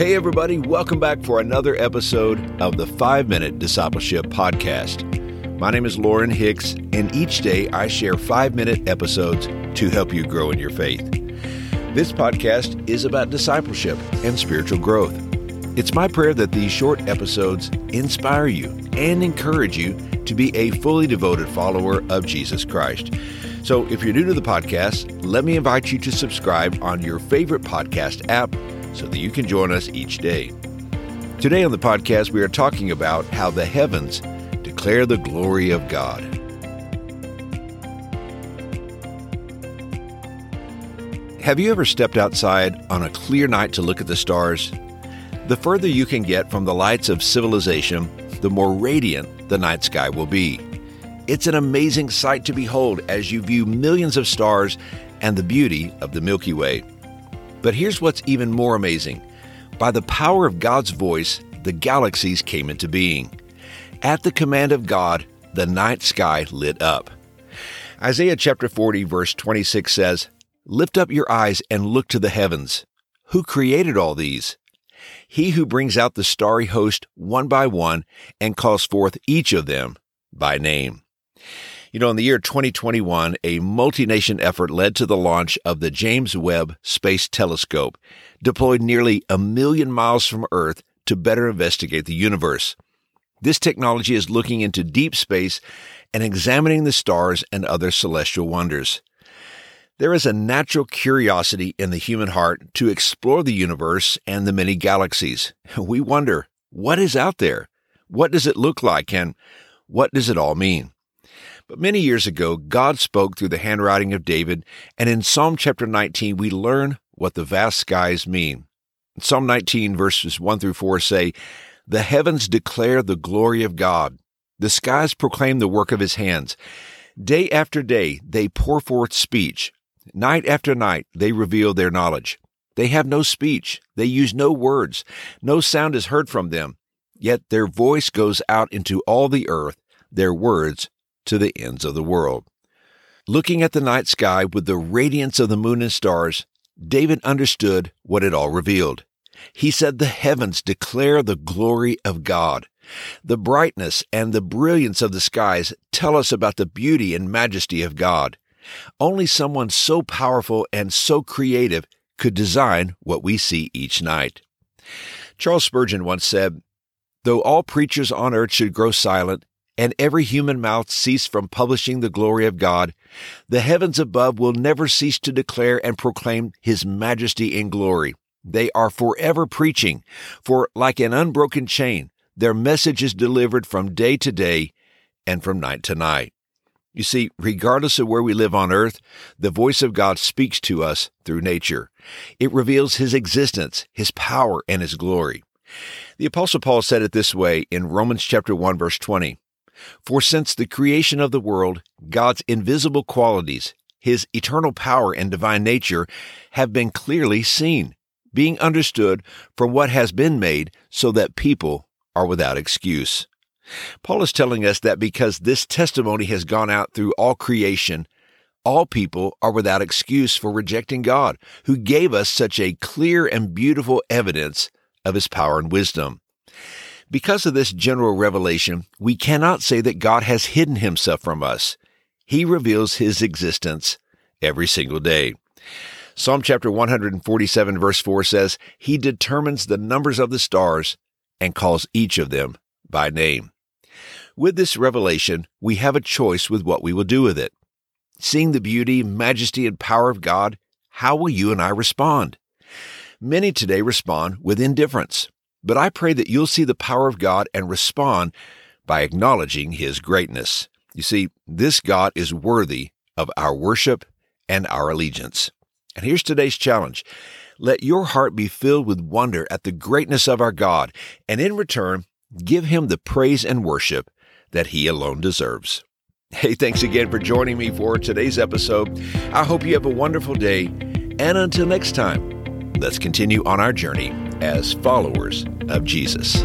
Hey, everybody, welcome back for another episode of the 5 Minute Discipleship Podcast. My name is Lance Hicks, and each day I share 5 minute episodes to help you grow in your faith. This podcast is about discipleship and spiritual growth. It's my prayer that these short episodes inspire you and encourage you to be a fully devoted follower of Jesus Christ. So, if you're new to the podcast, let me invite you to subscribe on your favorite podcast app so that you can join us each day. Today on the podcast, we are talking about how the heavens declare the glory of God. Have you ever stepped outside on a clear night to look at the stars? The further you can get from the lights of civilization, the more radiant the night sky will be. It's an amazing sight to behold as you view millions of stars and the beauty of the Milky Way. But here's what's even more amazing by the power of God's voice, the galaxies came into being. At the command of God, the night sky lit up. Isaiah chapter 40, verse 26 says, Lift up your eyes and look to the heavens. Who created all these? He who brings out the starry host one by one and calls forth each of them by name. You know, in the year 2021, a multi-nation effort led to the launch of the James Webb Space Telescope, deployed nearly a million miles from Earth to better investigate the universe. This technology is looking into deep space and examining the stars and other celestial wonders. There is a natural curiosity in the human heart to explore the universe and the many galaxies. We wonder, what is out there? What does it look like? And what does it all mean? But many years ago, God spoke through the handwriting of David, and in Psalm chapter 19, we learn what the vast skies mean. Psalm 19, verses 1 through 4 say, The heavens declare the glory of God. The skies proclaim the work of his hands. Day after day, they pour forth speech. Night after night, they reveal their knowledge. They have no speech. They use no words. No sound is heard from them. Yet their voice goes out into all the earth, their words to the ends of the world. Looking at the night sky with the radiance of the moon and stars, David understood what it all revealed. He said, The heavens declare the glory of God. The brightness and the brilliance of the skies tell us about the beauty and majesty of God. Only someone so powerful and so creative could design what we see each night. Charles Spurgeon once said, Though all preachers on earth should grow silent, and every human mouth cease from publishing the glory of God, the heavens above will never cease to declare and proclaim His majesty and glory. They are forever preaching, for like an unbroken chain, their message is delivered from day to day and from night to night. You see, regardless of where we live on earth, the voice of God speaks to us through nature. It reveals His existence, His power, and His glory. The apostle Paul said it this way in Romans chapter 1 verse 20. For since the creation of the world, God's invisible qualities, his eternal power and divine nature, have been clearly seen, being understood from what has been made, so that people are without excuse. Paul is telling us that because this testimony has gone out through all creation, all people are without excuse for rejecting God, who gave us such a clear and beautiful evidence of his power and wisdom. Because of this general revelation, we cannot say that God has hidden himself from us. He reveals his existence every single day. Psalm chapter 147 verse 4 says, He determines the numbers of the stars and calls each of them by name. With this revelation, we have a choice with what we will do with it. Seeing the beauty, majesty, and power of God, how will you and I respond? Many today respond with indifference. But I pray that you'll see the power of God and respond by acknowledging His greatness. You see, this God is worthy of our worship and our allegiance. And here's today's challenge. Let your heart be filled with wonder at the greatness of our God, and in return, give Him the praise and worship that He alone deserves. Hey, thanks again for joining me for today's episode. I hope you have a wonderful day, and until next time, let's continue on our journey as followers of Jesus.